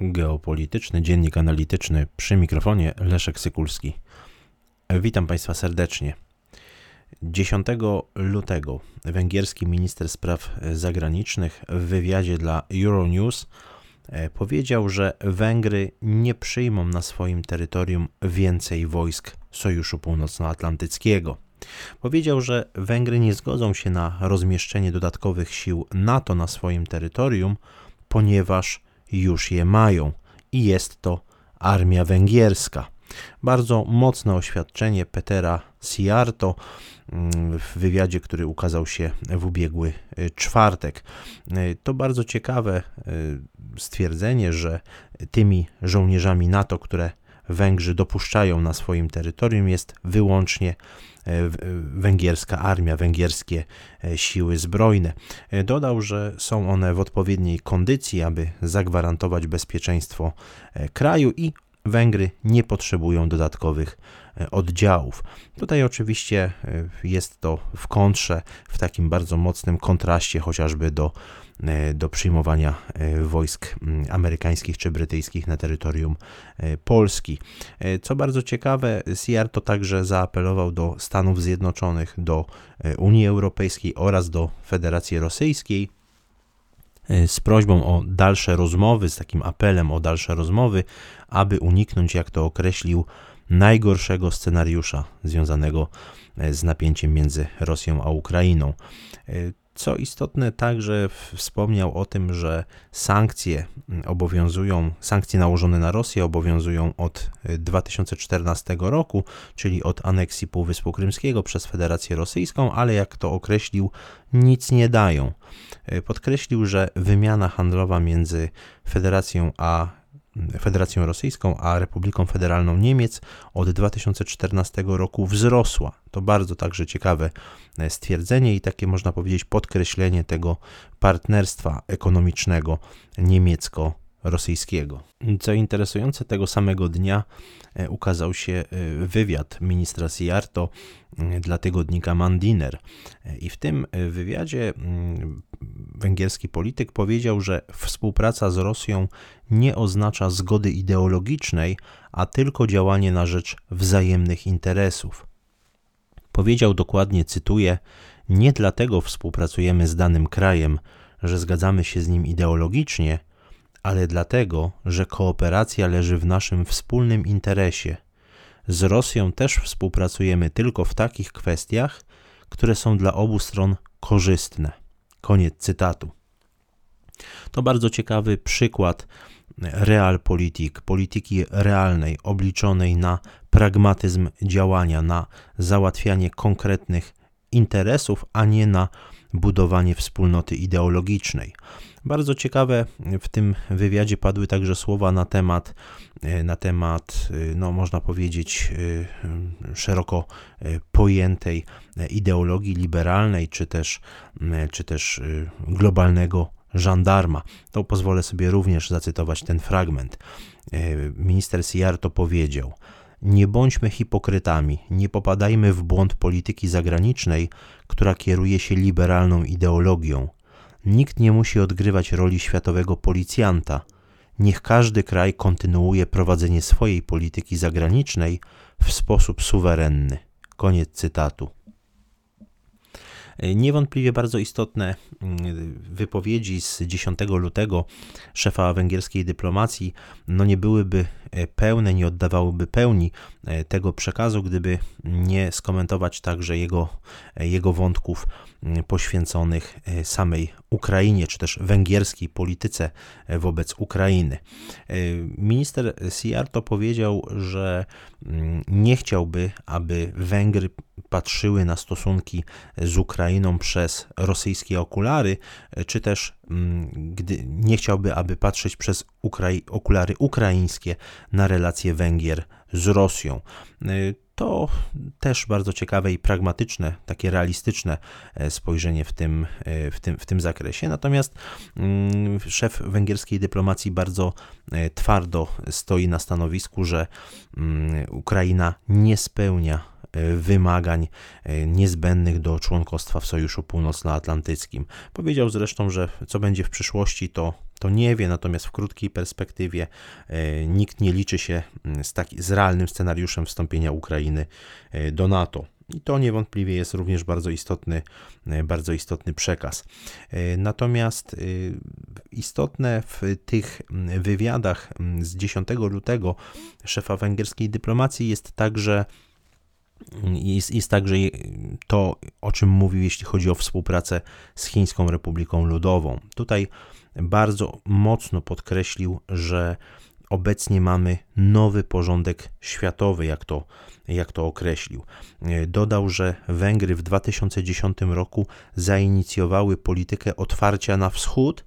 Geopolityczny Dziennik Analityczny przy mikrofonie Leszek Sykulski. Witam Państwa serdecznie. 10 lutego węgierski minister spraw zagranicznych w wywiadzie dla Euronews e, powiedział, że Węgry nie przyjmą na swoim terytorium więcej wojsk Sojuszu Północnoatlantyckiego. Powiedział, że Węgry nie zgodzą się na rozmieszczenie dodatkowych sił NATO na swoim terytorium, ponieważ już je mają i jest to armia węgierska. Bardzo mocne oświadczenie Petera Siarto mm, w wywiadzie, który ukazał się w ubiegły y, czwartek. Y, to bardzo ciekawe y, stwierdzenie, że tymi żołnierzami NATO, które Węgrzy dopuszczają na swoim terytorium, jest wyłącznie E, węgierska armia, węgierskie e, siły zbrojne. E, dodał, że są one w odpowiedniej kondycji, aby zagwarantować bezpieczeństwo kraju i Węgry nie potrzebują dodatkowych oddziałów. Tutaj oczywiście jest to w kontrze, w takim bardzo mocnym kontraście chociażby do E, do przyjmowania e, wojsk amerykańskich czy brytyjskich na terytorium e, Polski. Co bardzo ciekawe, to także zaapelował do Stanów Zjednoczonych, do Unii Europejskiej oraz do Federacji Rosyjskiej z prośbą o dalsze rozmowy, z takim apelem o dalsze rozmowy, aby uniknąć, jak to określił, najgorszego scenariusza związanego z napięciem między Rosją a Ukrainą. Co istotne, także wspomniał o tym, że sankcje obowiązują, sankcje nałożone na Rosję obowiązują od 2014 y, roku, czyli od aneksji Półwyspu Krymskiego przez Federację Rosyjską, ale jak to określił, nic nie dają. Y, podkreślił, że wymiana handlowa między Federacją a Federacją Rosyjską a Republiką Federalną Niemiec od 2014 roku wzrosła. To bardzo także ciekawe e, stwierdzenie i takie można powiedzieć podkreślenie tego partnerstwa ekonomicznego niemiecko rosyjskiego. Co interesujące, tego samego dnia e, ukazał się e, wywiad ministra Siarto e, dla tygodnika Mandiner. I w tym wywiadzie węgierski polityk powiedział, że współpraca z Rosją nie oznacza zgody ideologicznej, a tylko działanie na rzecz wzajemnych interesów. Powiedział dokładnie, cytuję: Nie dlatego współpracujemy z danym krajem, że zgadzamy się z nim ideologicznie, ale dlatego, że kooperacja leży w naszym wspólnym interesie. Z Rosją też współpracujemy tylko w takich kwestiach, które są dla obu stron korzystne. Koniec cytatu. To bardzo ciekawy przykład realpolitik, polityki realnej, obliczonej na pragmatyzm działania, na załatwianie konkretnych interesów, a nie na budowanie wspólnoty ideologicznej. Bardzo ciekawe w tym wywiadzie padły także słowa na temat, e, na temat e, no, można powiedzieć, e, szeroko pojętej ideologii liberalnej, czy też, czy też globalnego żandarma. To pozwolę sobie również zacytować ten fragment. Minister Siarto powiedział: Nie bądźmy hipokrytami, nie popadajmy w błąd polityki zagranicznej, która kieruje się liberalną ideologią. Nikt nie musi odgrywać roli światowego policjanta. Niech każdy kraj kontynuuje prowadzenie swojej polityki zagranicznej w sposób suwerenny. Koniec cytatu. Niewątpliwie bardzo istotne mm, wypowiedzi z 10 lutego szefa węgierskiej dyplomacji no nie byłyby e, pełne, nie oddawałyby pełni e, tego przekazu, gdyby nie skomentować także jego, e, jego wątków mm, poświęconych samej Ukrainie, czy też węgierskiej polityce wobec Ukrainy. Minister Siarto powiedział, że mm, nie chciałby, aby Węgry patrzyły na stosunki z Ukrainą przez rosyjskie okulary, czy też mm, gdy nie chciałby, aby patrzeć przez Ukrai okulary ukraińskie na relacje Węgier z Rosją. To też bardzo ciekawe i pragmatyczne, takie realistyczne e, spojrzenie w tym, e, w tym, w tym zakresie. Natomiast mm, szef węgierskiej dyplomacji bardzo e, twardo stoi na stanowisku, że mm, Ukraina nie spełnia wymagań niezbędnych do członkostwa w Sojuszu Północnoatlantyckim. Powiedział zresztą, że co będzie w przyszłości, to to nie wie, natomiast w krótkiej perspektywie nikt nie liczy się mm, z, taki, z realnym scenariuszem wstąpienia Ukrainy do NATO. I to niewątpliwie jest również bardzo istotny, bardzo istotny przekaz. Natomiast istotne w tych mm, wywiadach mm, z 10 lutego szefa węgierskiej dyplomacji jest także jest, jest także to, o czym mówił, jeśli chodzi o współpracę z Chińską Republiką Ludową. Tutaj bardzo mocno podkreślił, że obecnie mamy nowy porządek światowy, jak to, jak to określił. Dodał, że Węgry w 2010 roku zainicjowały politykę otwarcia na wschód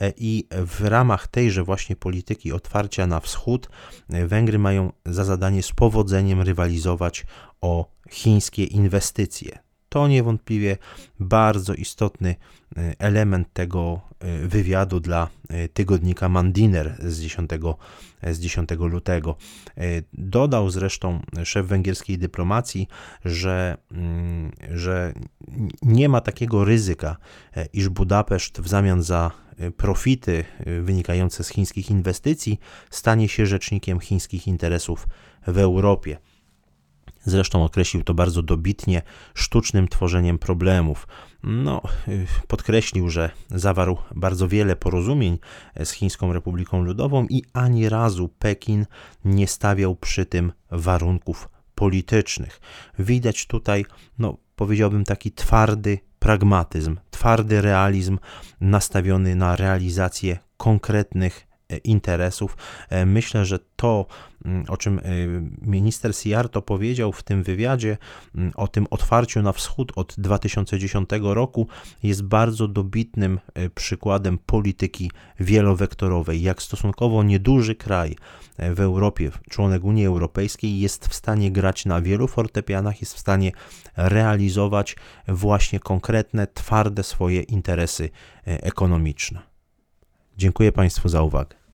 E, i w ramach tejże właśnie polityki otwarcia na wschód e, Węgry mają za zadanie z powodzeniem rywalizować o chińskie inwestycje. To niewątpliwie bardzo istotny e, element tego wywiadu dla tygodnika Mandiner z 10, z 10 lutego. Dodał zresztą szef węgierskiej dyplomacji, że, mm, że nie ma takiego ryzyka, iż Budapeszt w zamian za profity wynikające z chińskich inwestycji stanie się rzecznikiem chińskich interesów w Europie. Zresztą określił to bardzo dobitnie sztucznym tworzeniem problemów. No, podkreślił, że zawarł bardzo wiele porozumień z Chińską Republiką Ludową i ani razu Pekin nie stawiał przy tym warunków politycznych. Widać tutaj, no, powiedziałbym, taki twardy pragmatyzm, twardy realizm nastawiony na realizację konkretnych e, interesów. E, myślę, że to, mm, o czym e, minister Siarto powiedział w tym wywiadzie, mm, o tym otwarciu na wschód od 2010 roku, jest bardzo dobitnym przykładem polityki wielowektorowej. Jak stosunkowo nieduży kraj w Europie, członek Unii Europejskiej, jest w stanie grać na wielu fortepianach, jest w stanie realizować właśnie konkretne, twarde swoje interesy ekonomiczne. Dziękuję Państwu za uwagę.